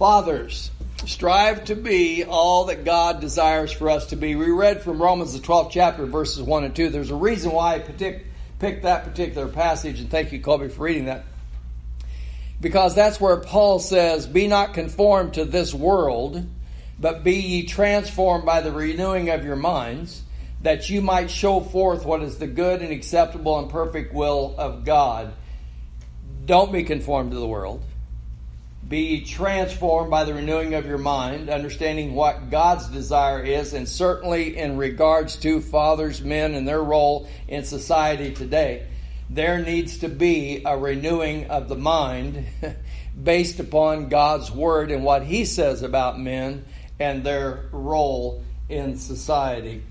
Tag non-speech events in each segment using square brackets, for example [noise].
Fathers, strive to be all that God desires for us to be. We read from Romans, the 12th chapter, verses 1 and 2. There's a reason why I picked that particular passage, and thank you, Colby, for reading that. Because that's where Paul says, Be not conformed to this world, but be ye transformed by the renewing of your minds, that you might show forth what is the good and acceptable and perfect will of God. Don't be conformed to the world be transformed by the renewing of your mind, understanding what God's desire is, and certainly in regards to fathers, men, and their role in society today. There needs to be a renewing of the mind [laughs] based upon God's word and what He says about men and their role in society.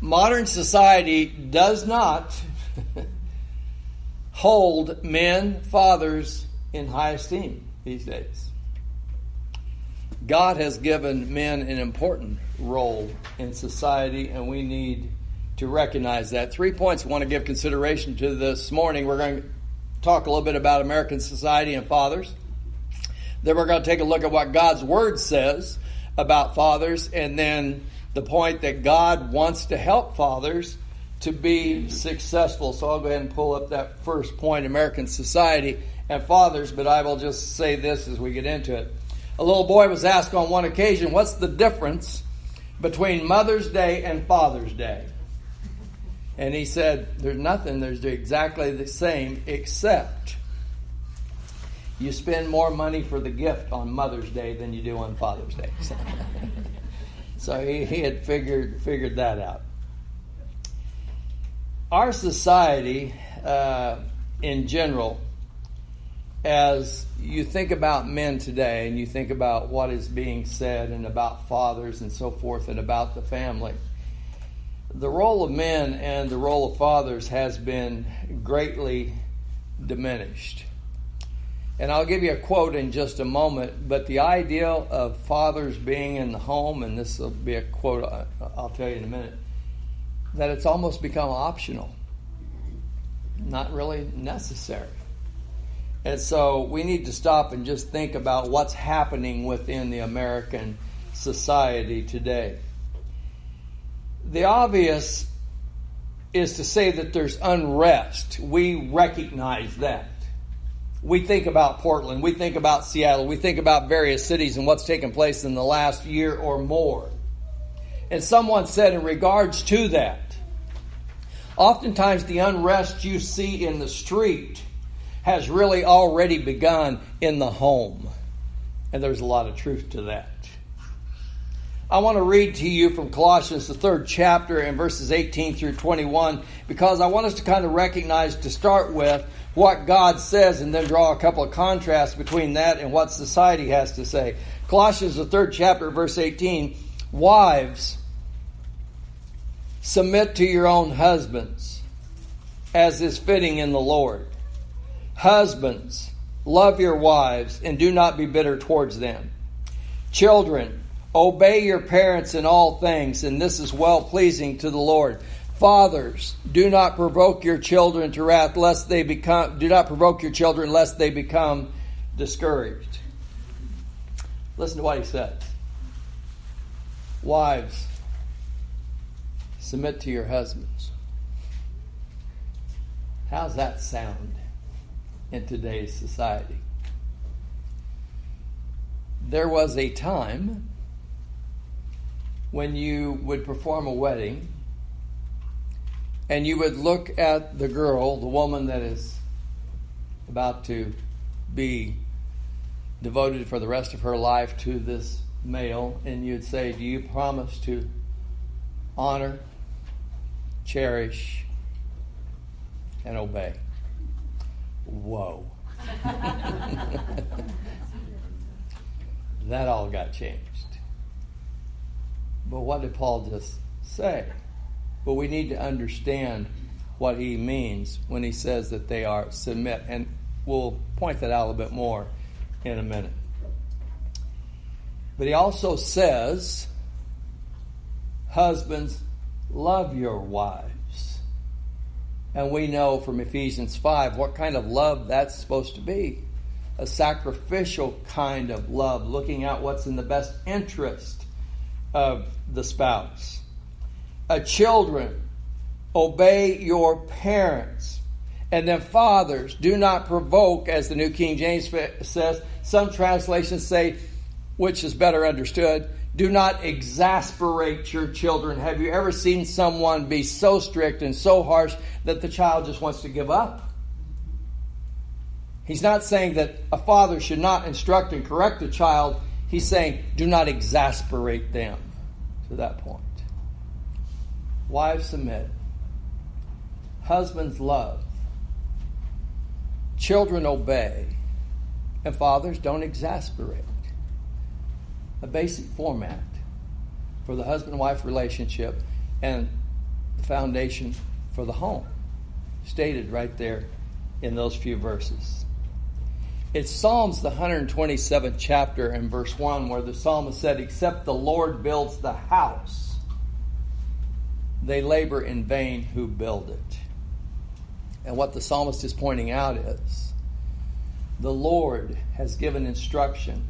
Modern society does not [laughs] hold men, fathers, in high esteem these days. God has given men an important role in society, and we need to recognize that. Three points I want to give consideration to this morning. We're going to talk a little bit about American society and fathers. Then we're going to take a look at what God's Word says about fathers, and then the point that God wants to help fathers to be successful. So I'll go ahead and pull up that first point American society and fathers, but I will just say this as we get into it. A little boy was asked on one occasion, What's the difference between Mother's Day and Father's Day? And he said, There's nothing, there's exactly the same, except you spend more money for the gift on Mother's Day than you do on Father's Day. [laughs] so he, he had figured, figured that out. Our society, uh, in general, as you think about men today and you think about what is being said and about fathers and so forth and about the family, the role of men and the role of fathers has been greatly diminished. And I'll give you a quote in just a moment, but the idea of fathers being in the home, and this will be a quote I'll tell you in a minute, that it's almost become optional, not really necessary. And so we need to stop and just think about what's happening within the American society today. The obvious is to say that there's unrest. We recognize that. We think about Portland, we think about Seattle, we think about various cities and what's taken place in the last year or more. And someone said in regards to that, oftentimes the unrest you see in the street has really already begun in the home. And there's a lot of truth to that. I want to read to you from Colossians, the third chapter, and verses 18 through 21, because I want us to kind of recognize to start with what God says and then draw a couple of contrasts between that and what society has to say. Colossians, the third chapter, verse 18 Wives, submit to your own husbands, as is fitting in the Lord. Husbands, love your wives and do not be bitter towards them. Children, obey your parents in all things, and this is well pleasing to the Lord. Fathers, do not provoke your children to wrath lest they become do not provoke your children lest they become discouraged. Listen to what he says. Wives, submit to your husbands. How's that sound? in today's society. There was a time when you would perform a wedding and you would look at the girl, the woman that is about to be devoted for the rest of her life to this male, and you'd say, Do you promise to honor, cherish, and obey? Whoa. [laughs] that all got changed. But what did Paul just say? Well, we need to understand what he means when he says that they are submit. And we'll point that out a little bit more in a minute. But he also says, Husbands, love your wives. And we know from Ephesians 5 what kind of love that's supposed to be a sacrificial kind of love, looking at what's in the best interest of the spouse. Uh, children, obey your parents. And then, fathers, do not provoke, as the New King James says. Some translations say, which is better understood, do not exasperate your children. Have you ever seen someone be so strict and so harsh that the child just wants to give up? He's not saying that a father should not instruct and correct a child. He's saying, do not exasperate them to that point. Wives submit. Husbands love. Children obey. And fathers don't exasperate. A basic format for the husband wife relationship and the foundation for the home. Stated right there in those few verses. It's Psalms, the 127th chapter, and verse 1, where the psalmist said, Except the Lord builds the house, they labor in vain who build it. And what the psalmist is pointing out is the Lord has given instruction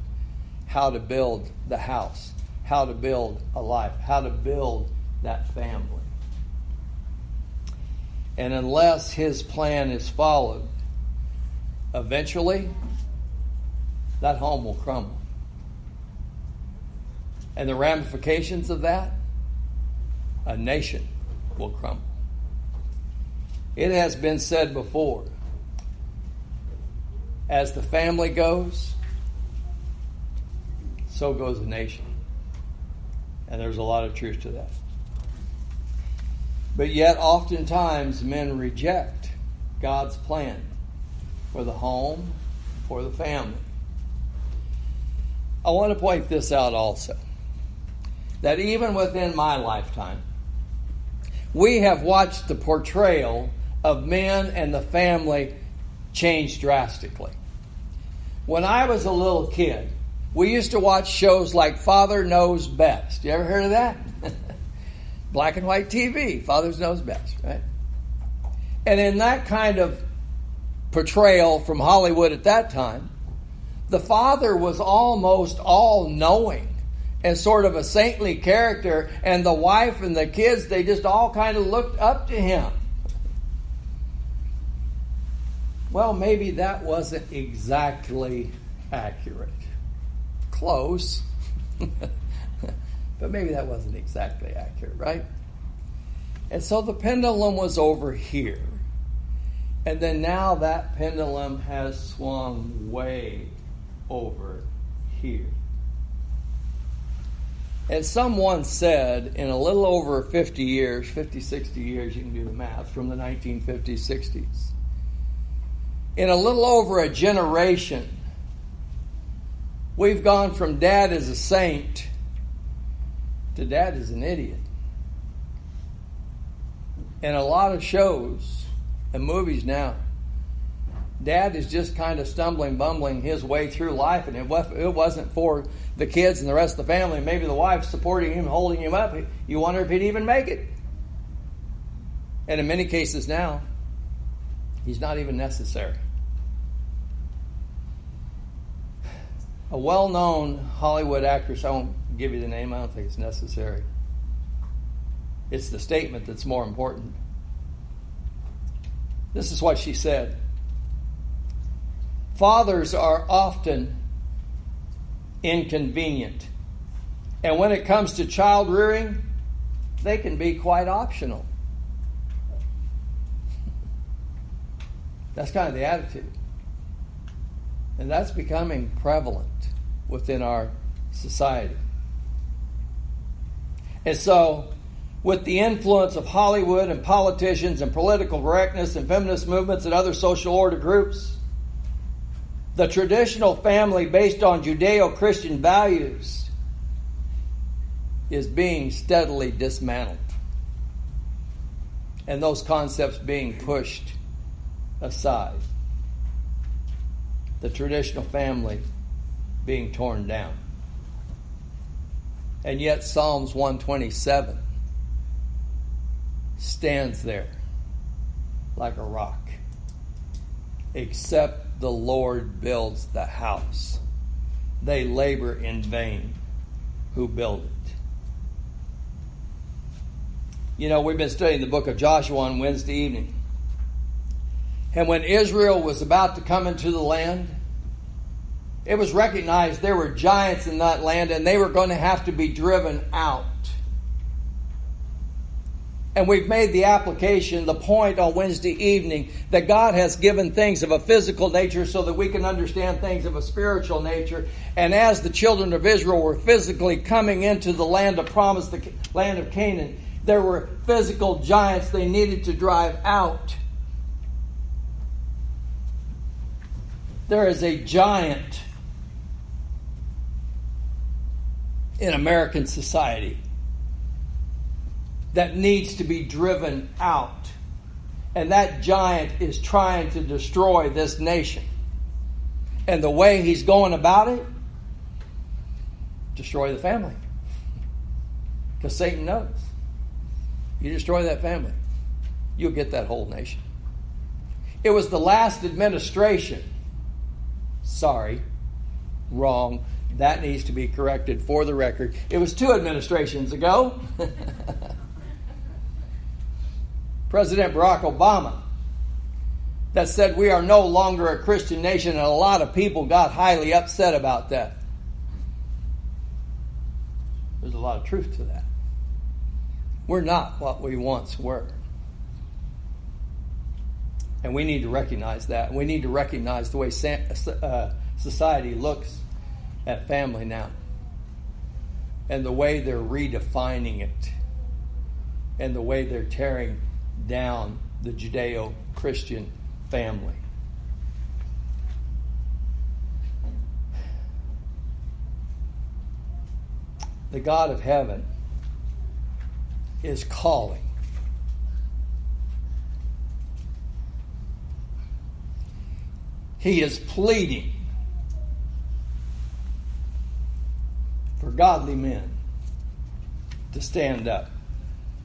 how to build the house, how to build a life, how to build that family. And unless his plan is followed, eventually that home will crumble. And the ramifications of that, a nation will crumble. It has been said before as the family goes, so goes the nation. And there's a lot of truth to that. But yet, oftentimes, men reject God's plan for the home, for the family. I want to point this out also that even within my lifetime, we have watched the portrayal of men and the family change drastically. When I was a little kid, we used to watch shows like Father Knows Best. You ever heard of that? [laughs] Black and white TV, Father Knows Best, right? And in that kind of portrayal from Hollywood at that time, the father was almost all knowing and sort of a saintly character, and the wife and the kids, they just all kind of looked up to him. Well, maybe that wasn't exactly accurate. Close. [laughs] but maybe that wasn't exactly accurate, right? And so the pendulum was over here. And then now that pendulum has swung way over here. And someone said in a little over 50 years, 50, 60 years, you can do the math, from the 1950s, 60s, in a little over a generation, we've gone from dad as a saint to dad as an idiot. In a lot of shows and movies now, dad is just kind of stumbling, bumbling his way through life, and it wasn't for the kids and the rest of the family, maybe the wife supporting him, holding him up, you wonder if he'd even make it. And in many cases now, he's not even necessary. A well known Hollywood actress, I won't give you the name, I don't think it's necessary. It's the statement that's more important. This is what she said Fathers are often inconvenient. And when it comes to child rearing, they can be quite optional. [laughs] That's kind of the attitude. And that's becoming prevalent within our society. And so, with the influence of Hollywood and politicians and political correctness and feminist movements and other social order groups, the traditional family based on Judeo Christian values is being steadily dismantled. And those concepts being pushed aside. The traditional family being torn down. And yet, Psalms 127 stands there like a rock, except the Lord builds the house, they labor in vain who build it. You know, we've been studying the book of Joshua on Wednesday evening. And when Israel was about to come into the land, it was recognized there were giants in that land and they were going to have to be driven out. And we've made the application, the point on Wednesday evening, that God has given things of a physical nature so that we can understand things of a spiritual nature. And as the children of Israel were physically coming into the land of promise, the land of Canaan, there were physical giants they needed to drive out. There is a giant in American society that needs to be driven out. And that giant is trying to destroy this nation. And the way he's going about it, destroy the family. Because Satan knows. You destroy that family, you'll get that whole nation. It was the last administration. Sorry, wrong. That needs to be corrected for the record. It was two administrations ago. [laughs] President Barack Obama that said we are no longer a Christian nation, and a lot of people got highly upset about that. There's a lot of truth to that. We're not what we once were. And we need to recognize that. We need to recognize the way uh, society looks at family now and the way they're redefining it and the way they're tearing down the Judeo Christian family. The God of heaven is calling. He is pleading for godly men to stand up.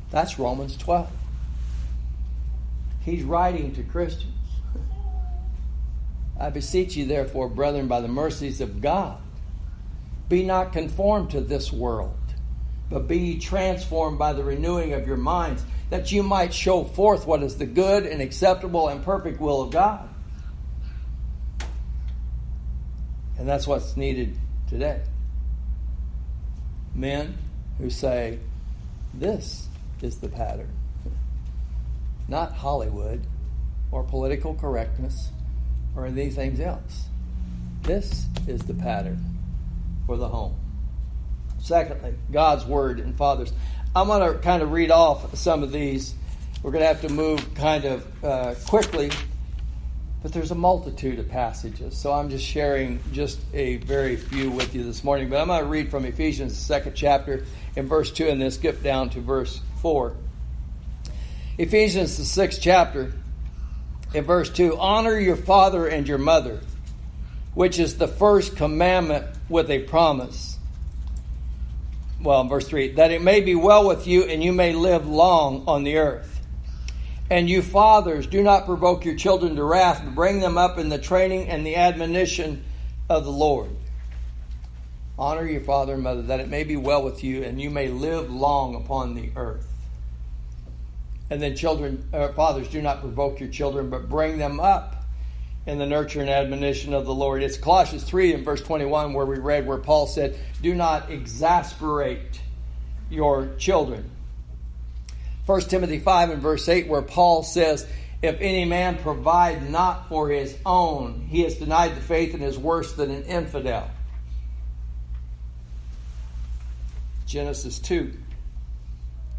That's Romans 12. He's writing to Christians. I beseech you, therefore, brethren, by the mercies of God, be not conformed to this world, but be transformed by the renewing of your minds, that you might show forth what is the good and acceptable and perfect will of God. And that's what's needed today. Men who say, This is the pattern not Hollywood or political correctness or anything else. This is the pattern for the home. Secondly, God's Word and fathers. I'm going to kind of read off some of these. We're going to have to move kind of uh, quickly, but there's a multitude of passages. So I'm just sharing just a very few with you this morning. But I'm going to read from Ephesians, the second chapter, in verse 2, and then skip down to verse 4. Ephesians, the sixth chapter, in verse 2 Honor your father and your mother, which is the first commandment with a promise. Well, verse 3 that it may be well with you and you may live long on the earth. And you fathers, do not provoke your children to wrath, but bring them up in the training and the admonition of the Lord. Honor your father and mother, that it may be well with you and you may live long upon the earth. And then, children, uh, fathers, do not provoke your children, but bring them up in the nurture and admonition of the Lord. It's Colossians 3 and verse 21 where we read where Paul said, Do not exasperate your children. 1 Timothy 5 and verse 8 where Paul says, If any man provide not for his own, he has denied the faith and is worse than an infidel. Genesis 2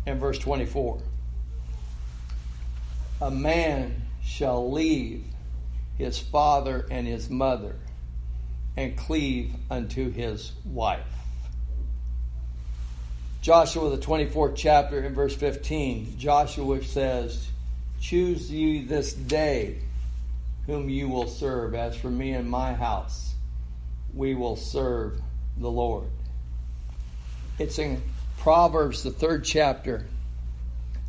and verse 24 a man shall leave his father and his mother and cleave unto his wife. Joshua, the 24th chapter, in verse 15, Joshua says, Choose you this day whom you will serve. As for me and my house, we will serve the Lord. It's in Proverbs, the third chapter,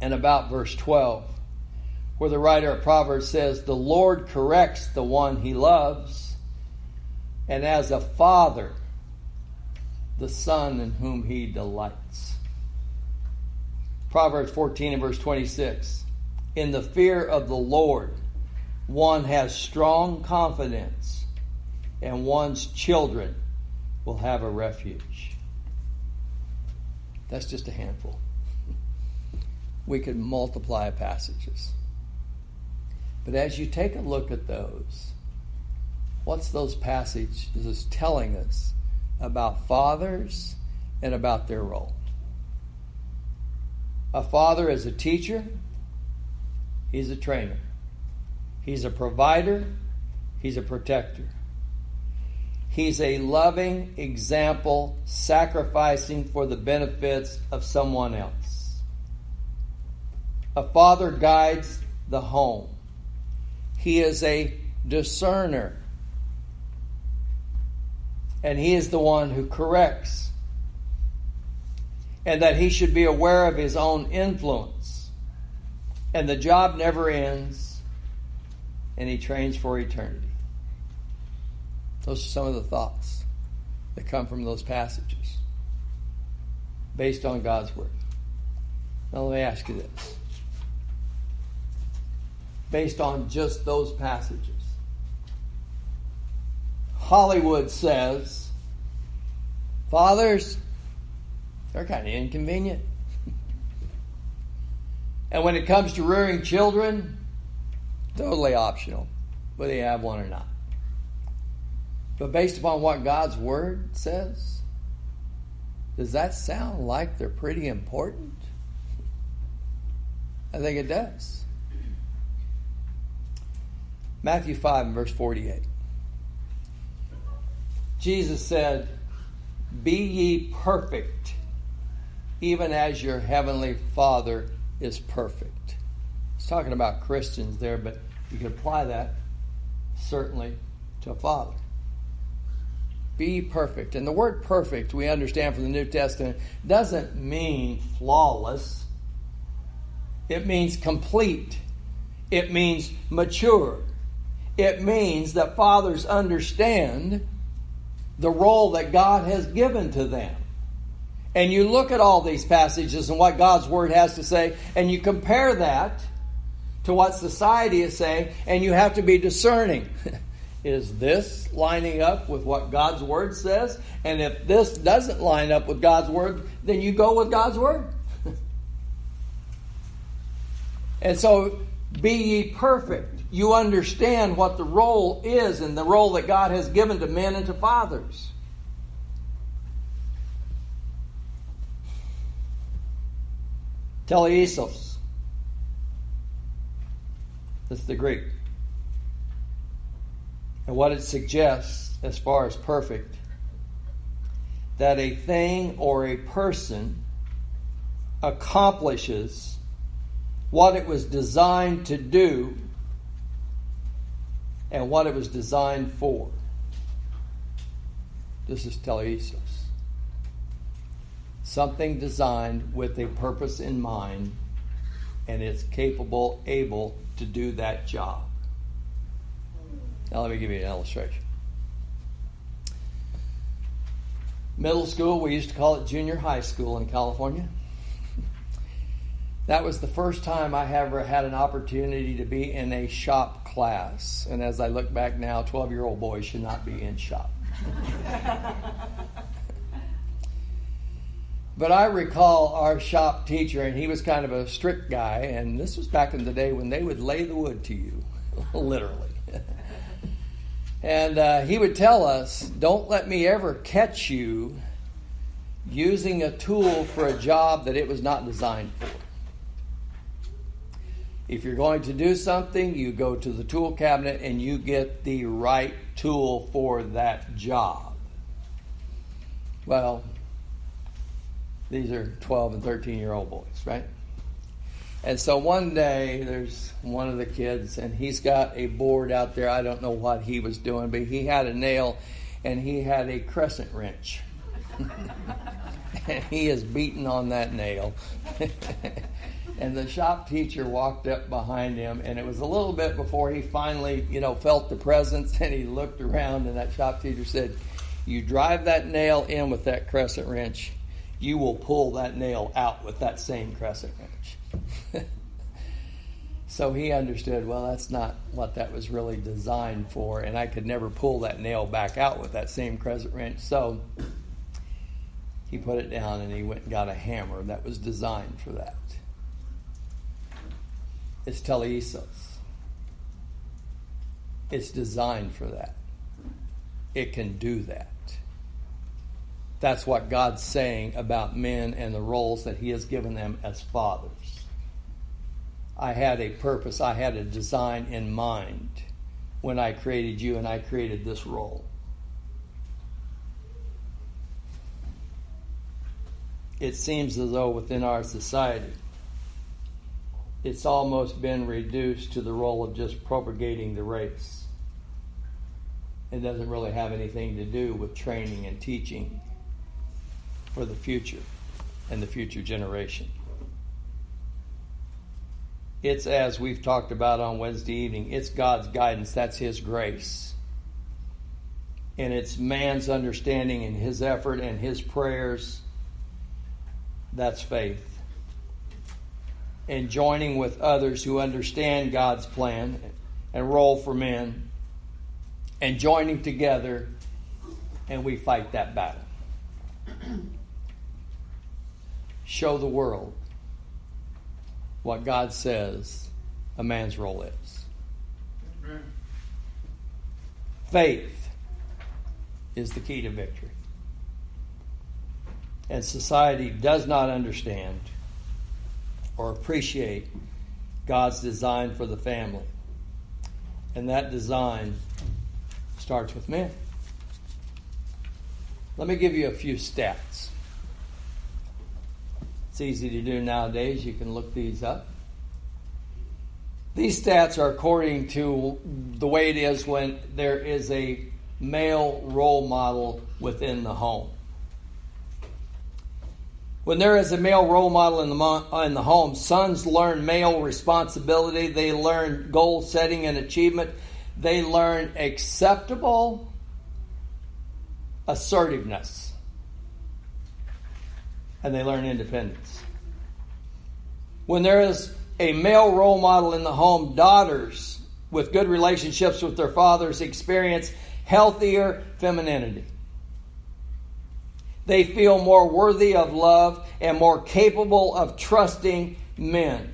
and about verse 12 where the writer of Proverbs says, The Lord corrects the one he loves, and as a father, the son in whom he delights. Proverbs 14 and verse 26. In the fear of the Lord, one has strong confidence, and one's children will have a refuge. That's just a handful. We could multiply passages. But as you take a look at those, what's those passages telling us about fathers and about their role? A father is a teacher, he's a trainer, he's a provider, he's a protector. He's a loving example, sacrificing for the benefits of someone else. A father guides the home. He is a discerner. And he is the one who corrects. And that he should be aware of his own influence. And the job never ends. And he trains for eternity. Those are some of the thoughts that come from those passages based on God's Word. Now, let me ask you this based on just those passages. Hollywood says, fathers, they're kind of inconvenient. [laughs] and when it comes to rearing children, totally optional, whether you have one or not. But based upon what God's Word says, does that sound like they're pretty important? I think it does. Matthew 5 and verse 48. Jesus said, Be ye perfect, even as your heavenly Father is perfect. He's talking about Christians there, but you can apply that certainly to a father. Be perfect. And the word perfect, we understand from the New Testament, doesn't mean flawless. It means complete. It means mature it means that fathers understand the role that God has given to them. And you look at all these passages and what God's Word has to say, and you compare that to what society is saying, and you have to be discerning. [laughs] is this lining up with what God's Word says? And if this doesn't line up with God's Word, then you go with God's Word. [laughs] and so, be ye perfect you understand what the role is and the role that God has given to men and to fathers. Teleisos. That's the Greek. And what it suggests, as far as perfect, that a thing or a person accomplishes what it was designed to do and what it was designed for. This is teleosis. Something designed with a purpose in mind, and it's capable, able to do that job. Now, let me give you an illustration. Middle school, we used to call it junior high school in California. That was the first time I ever had an opportunity to be in a shop class. And as I look back now, 12 year old boys should not be in shop. but I recall our shop teacher, and he was kind of a strict guy, and this was back in the day when they would lay the wood to you, [laughs] literally. and uh, he would tell us, Don't let me ever catch you using a tool for a job that it was not designed for. If you're going to do something, you go to the tool cabinet and you get the right tool for that job. Well, these are 12 and 13 year old boys, right? And so one day there's one of the kids and he's got a board out there. I don't know what he was doing, but he had a nail and he had a crescent wrench. [laughs] and he is beating on that nail. [laughs] and the shop teacher walked up behind him, and it was a little bit before he finally, you know, felt the presence, [laughs] and he looked around, and that shop teacher said, "You drive that nail in with that crescent wrench, you will pull that nail out with that same crescent wrench." [laughs] so he understood, well, that's not what that was really designed for, and I could never pull that nail back out with that same crescent wrench. So he put it down and he went and got a hammer that was designed for that. It's telesis. It's designed for that. It can do that. That's what God's saying about men and the roles that He has given them as fathers. I had a purpose, I had a design in mind when I created you and I created this role. It seems as though within our society, it's almost been reduced to the role of just propagating the race. It doesn't really have anything to do with training and teaching for the future and the future generation. It's as we've talked about on Wednesday evening, it's God's guidance, that's His grace. And it's man's understanding and his effort and his prayers, that's faith and joining with others who understand God's plan and role for men and joining together and we fight that battle. Show the world what God says a man's role is. Faith is the key to victory. And society does not understand or appreciate God's design for the family. And that design starts with men. Let me give you a few stats. It's easy to do nowadays. You can look these up. These stats are according to the way it is when there is a male role model within the home. When there is a male role model in the, uh, in the home, sons learn male responsibility, they learn goal setting and achievement, they learn acceptable assertiveness, and they learn independence. When there is a male role model in the home, daughters with good relationships with their fathers experience healthier femininity. They feel more worthy of love and more capable of trusting men.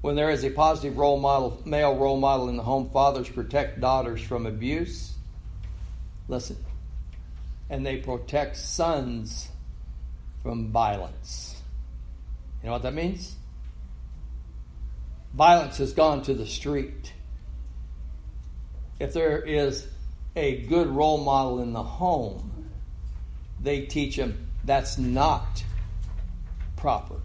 When there is a positive role model, male role model in the home, fathers protect daughters from abuse. Listen. And they protect sons from violence. You know what that means? Violence has gone to the street. If there is a good role model in the home, they teach them that's not proper.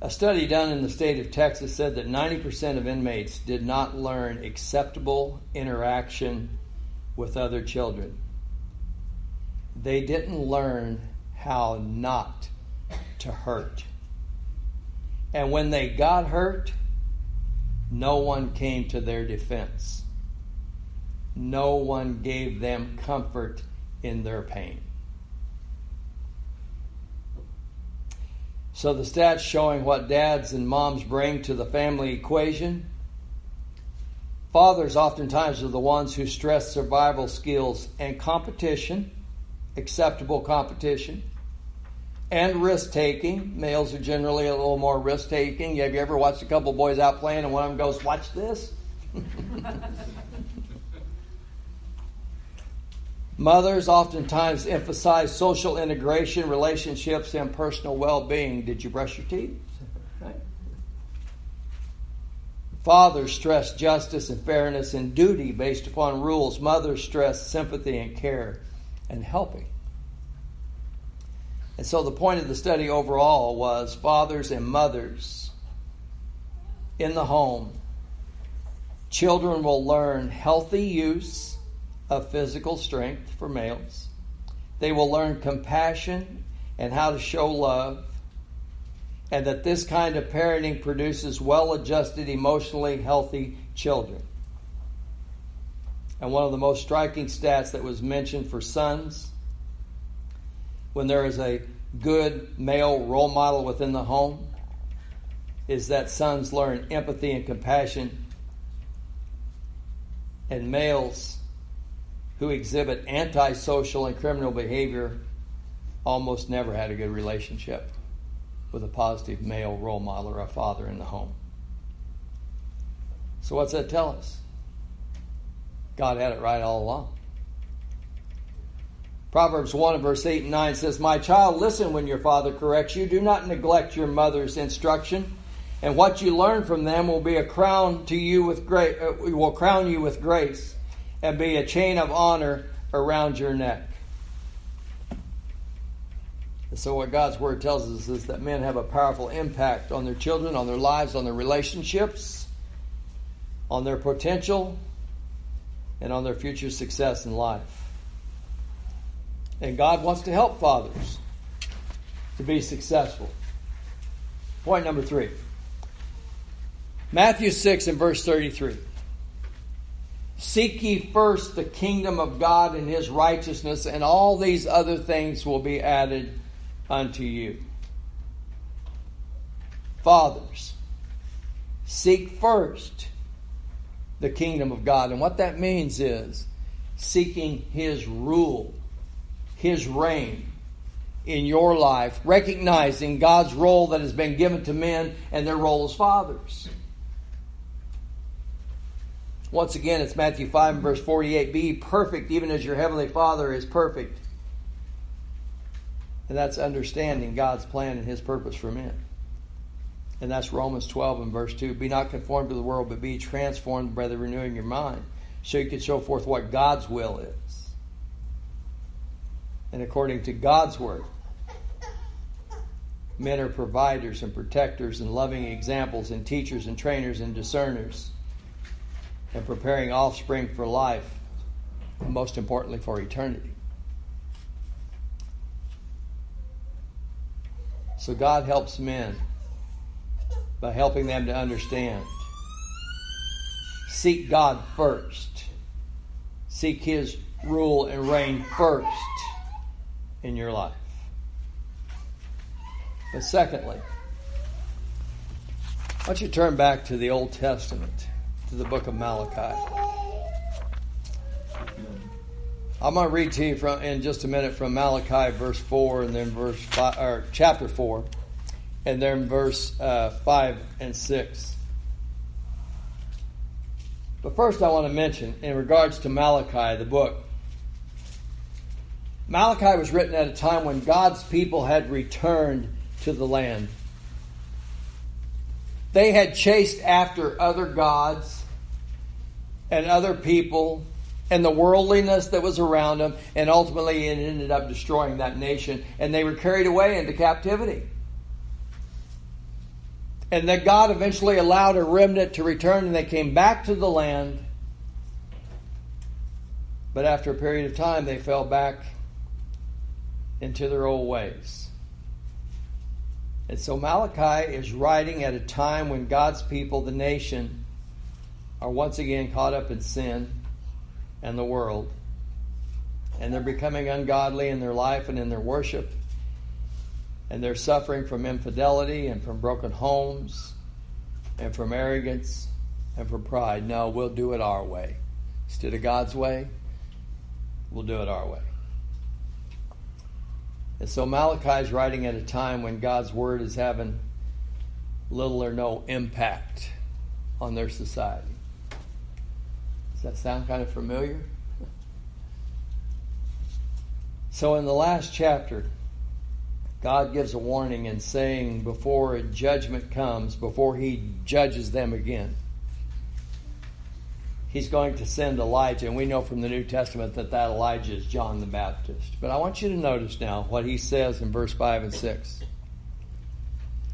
A study done in the state of Texas said that 90% of inmates did not learn acceptable interaction with other children. They didn't learn how not to hurt. And when they got hurt, no one came to their defense. No one gave them comfort in their pain. So, the stats showing what dads and moms bring to the family equation. Fathers oftentimes are the ones who stress survival skills and competition, acceptable competition and risk taking. Males are generally a little more risk taking. Have you ever watched a couple boys out playing and one of them goes, Watch this? [laughs] Mothers oftentimes emphasize social integration, relationships, and personal well being. Did you brush your teeth? Fathers stress justice and fairness and duty based upon rules. Mothers stress sympathy and care and helping. And so the point of the study overall was fathers and mothers in the home Children will learn healthy use of physical strength for males. They will learn compassion and how to show love. And that this kind of parenting produces well adjusted, emotionally healthy children. And one of the most striking stats that was mentioned for sons when there is a good male role model within the home is that sons learn empathy and compassion, and males who exhibit antisocial and criminal behavior almost never had a good relationship with a positive male role model or a father in the home. So, what's that tell us? God had it right all along. Proverbs 1 verse 8 and 9 says, My child, listen when your father corrects you. Do not neglect your mother's instruction. And what you learn from them will be a crown to you with grace, uh, will crown you with grace and be a chain of honor around your neck. And so, what God's Word tells us is that men have a powerful impact on their children, on their lives, on their relationships, on their potential, and on their future success in life. And God wants to help fathers to be successful. Point number three Matthew 6 and verse 33. Seek ye first the kingdom of God and his righteousness, and all these other things will be added unto you. Fathers, seek first the kingdom of God. And what that means is seeking his rule his reign in your life, recognizing God's role that has been given to men and their role as fathers. Once again, it's Matthew 5 and verse 48 Be perfect, even as your heavenly Father is perfect. And that's understanding God's plan and his purpose for men. And that's Romans 12 and verse 2. Be not conformed to the world, but be transformed by the renewing your mind, so you can show forth what God's will is and according to God's word. Men are providers and protectors and loving examples and teachers and trainers and discerners and preparing offspring for life, most importantly for eternity. So God helps men by helping them to understand. Seek God first. Seek His rule and reign first in your life. But secondly, why don't you turn back to the Old Testament, to the book of Malachi? I'm going to read to you from in just a minute from Malachi verse four, and then verse five, or chapter four, and then verse uh, five and six. But first, I want to mention, in regards to Malachi, the book, Malachi was written at a time when God's people had returned to the land. They had chased after other gods and other people and the worldliness that was around them, and ultimately it ended up destroying that nation, and they were carried away into captivity. And that God eventually allowed a remnant to return, and they came back to the land. But after a period of time, they fell back into their old ways. And so Malachi is writing at a time when God's people, the nation, are once again caught up in sin and the world. And they're becoming ungodly in their life and in their worship. And they're suffering from infidelity and from broken homes and from arrogance and from pride. No, we'll do it our way. Instead of God's way, we'll do it our way. And so Malachi is writing at a time when God's word is having little or no impact on their society. Does that sound kind of familiar? [laughs] So, in the last chapter, God gives a warning and saying before a judgment comes, before He judges them again, he's going to send Elijah. And we know from the New Testament that that Elijah is John the Baptist. But I want you to notice now what he says in verse 5 and 6.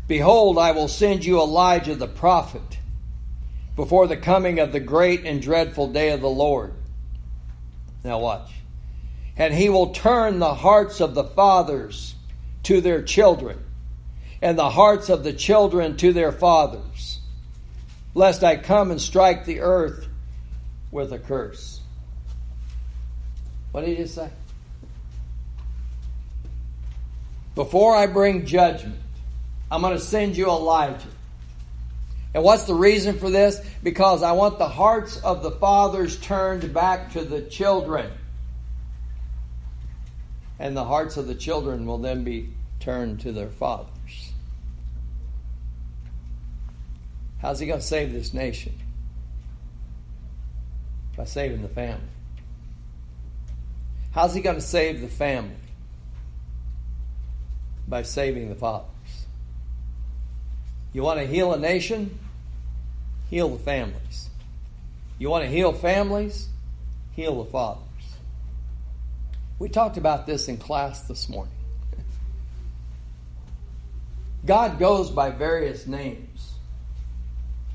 Behold, I will send you Elijah the prophet before the coming of the great and dreadful day of the Lord. Now, watch. And he will turn the hearts of the fathers to their children, and the hearts of the children to their fathers, lest I come and strike the earth with a curse. What did he say? Before I bring judgment, I'm going to send you Elijah. And what's the reason for this? Because I want the hearts of the fathers turned back to the children. And the hearts of the children will then be turned to their fathers. How's he going to save this nation? By saving the family. How's he going to save the family? By saving the fathers. You want to heal a nation? Heal the families. You want to heal families? Heal the fathers. We talked about this in class this morning. God goes by various names.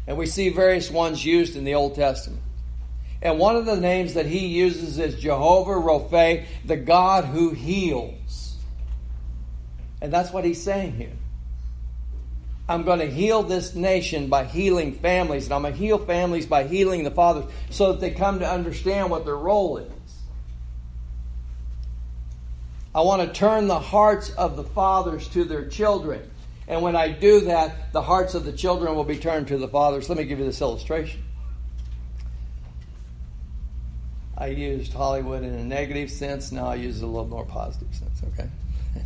And we see various ones used in the Old Testament. And one of the names that he uses is Jehovah Rophe, the God who heals. And that's what he's saying here. I'm going to heal this nation by healing families, and I'm going to heal families by healing the fathers so that they come to understand what their role is. I want to turn the hearts of the fathers to their children. And when I do that, the hearts of the children will be turned to the fathers. Let me give you this illustration. I used Hollywood in a negative sense. Now I use it a little more positive sense, okay? [laughs]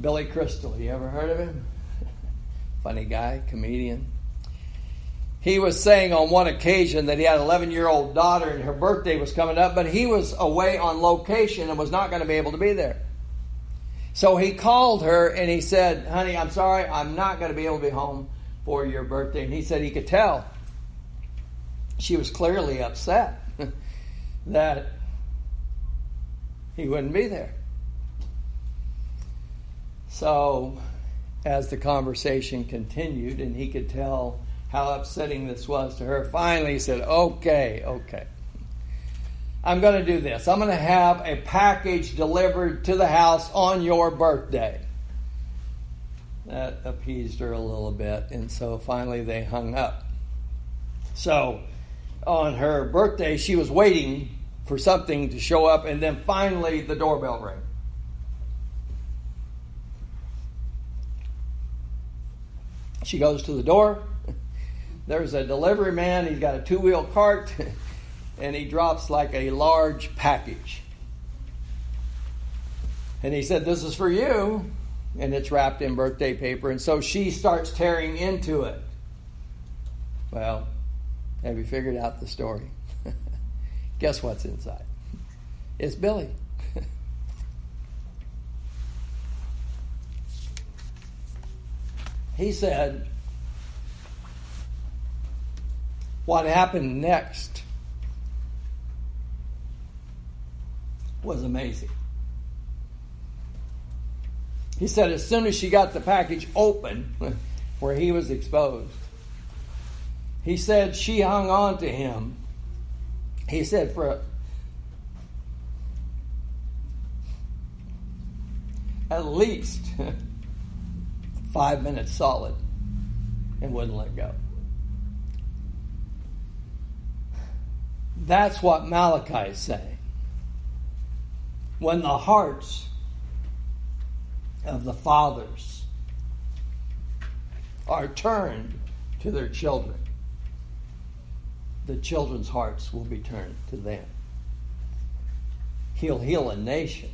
Billy Crystal. You ever heard of him? [laughs] Funny guy, comedian. He was saying on one occasion that he had an 11 year old daughter and her birthday was coming up, but he was away on location and was not going to be able to be there. So he called her and he said, Honey, I'm sorry, I'm not going to be able to be home for your birthday. And he said he could tell she was clearly upset [laughs] that he wouldn't be there. So, as the conversation continued, and he could tell how upsetting this was to her, finally he said, Okay, okay. I'm going to do this. I'm going to have a package delivered to the house on your birthday. That appeased her a little bit, and so finally they hung up. So, on her birthday, she was waiting for something to show up, and then finally the doorbell rang. She goes to the door. [laughs] There's a delivery man. He's got a two wheel cart, [laughs] and he drops like a large package. And he said, This is for you. And it's wrapped in birthday paper. And so she starts tearing into it. Well, have you figured out the story? [laughs] Guess what's inside? It's Billy. [laughs] he said, What happened next was amazing. He said, as soon as she got the package open, [laughs] where he was exposed, he said she hung on to him. He said, for at least [laughs] five minutes solid and wouldn't let go. That's what Malachi is saying. When the hearts of the fathers are turned to their children, the children's hearts will be turned to them. He'll heal a nation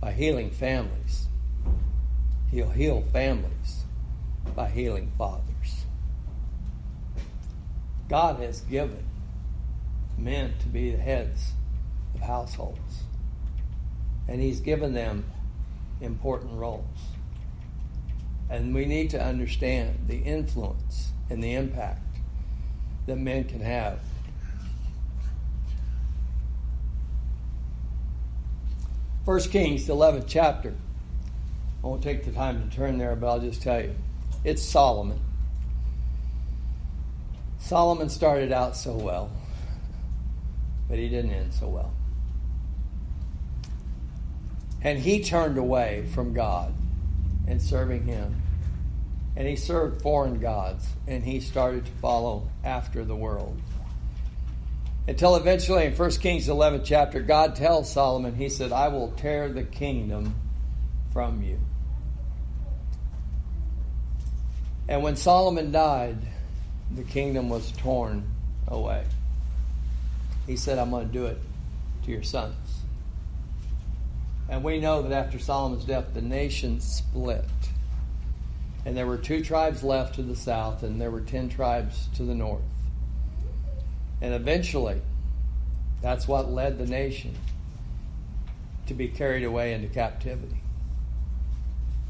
by healing families. He'll heal families by healing fathers. God has given men to be the heads of households, and He's given them important roles. And we need to understand the influence and the impact that men can have. First Kings, the 11th chapter. I won't take the time to turn there, but I'll just tell you. It's Solomon. Solomon started out so well, but he didn't end so well. And he turned away from God and serving him. And he served foreign gods, and he started to follow after the world. Until eventually, in 1 Kings 11 chapter, God tells Solomon, He said, I will tear the kingdom from you. And when Solomon died, the kingdom was torn away. He said, I'm going to do it to your sons. And we know that after Solomon's death, the nation split. And there were two tribes left to the south, and there were ten tribes to the north. And eventually, that's what led the nation to be carried away into captivity.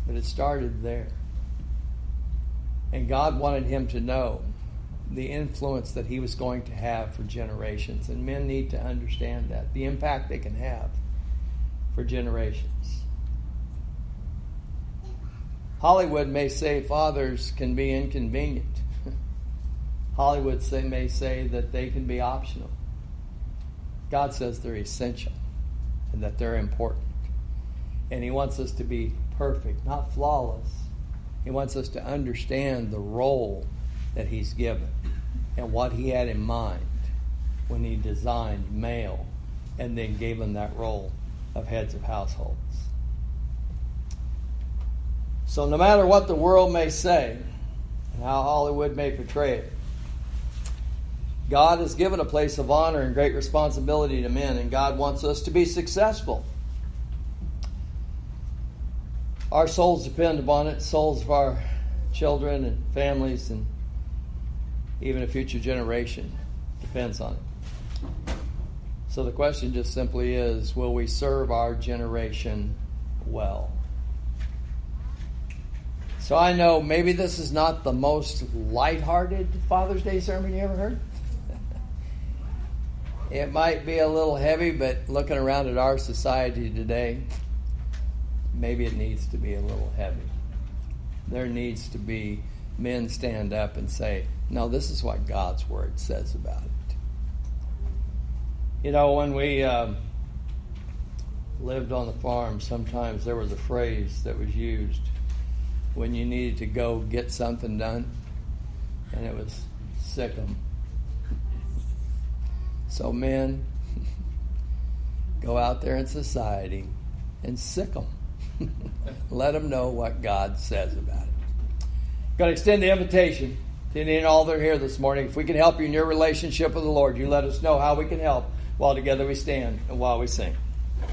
But it started there. And God wanted him to know the influence that he was going to have for generations. And men need to understand that the impact they can have for generations. Hollywood may say fathers can be inconvenient. [laughs] Hollywood say, may say that they can be optional. God says they're essential and that they're important. And He wants us to be perfect, not flawless. He wants us to understand the role that He's given and what He had in mind when He designed male and then gave them that role of heads of households. So, no matter what the world may say and how Hollywood may portray it, God has given a place of honor and great responsibility to men, and God wants us to be successful. Our souls depend upon it, souls of our children and families, and even a future generation depends on it. So the question just simply is will we serve our generation well? So I know maybe this is not the most lighthearted Father's Day sermon you ever heard. [laughs] it might be a little heavy, but looking around at our society today, maybe it needs to be a little heavy. There needs to be men stand up and say, No, this is what God's Word says about it. You know, when we um, lived on the farm, sometimes there was a phrase that was used when you needed to go get something done, and it was sick 'em. So, men, [laughs] go out there in society and sick them. [laughs] Let them know what God says about it. Got to extend the invitation to any and all that are here this morning. If we can help you in your relationship with the Lord, you let us know how we can help while together we stand and while we sing.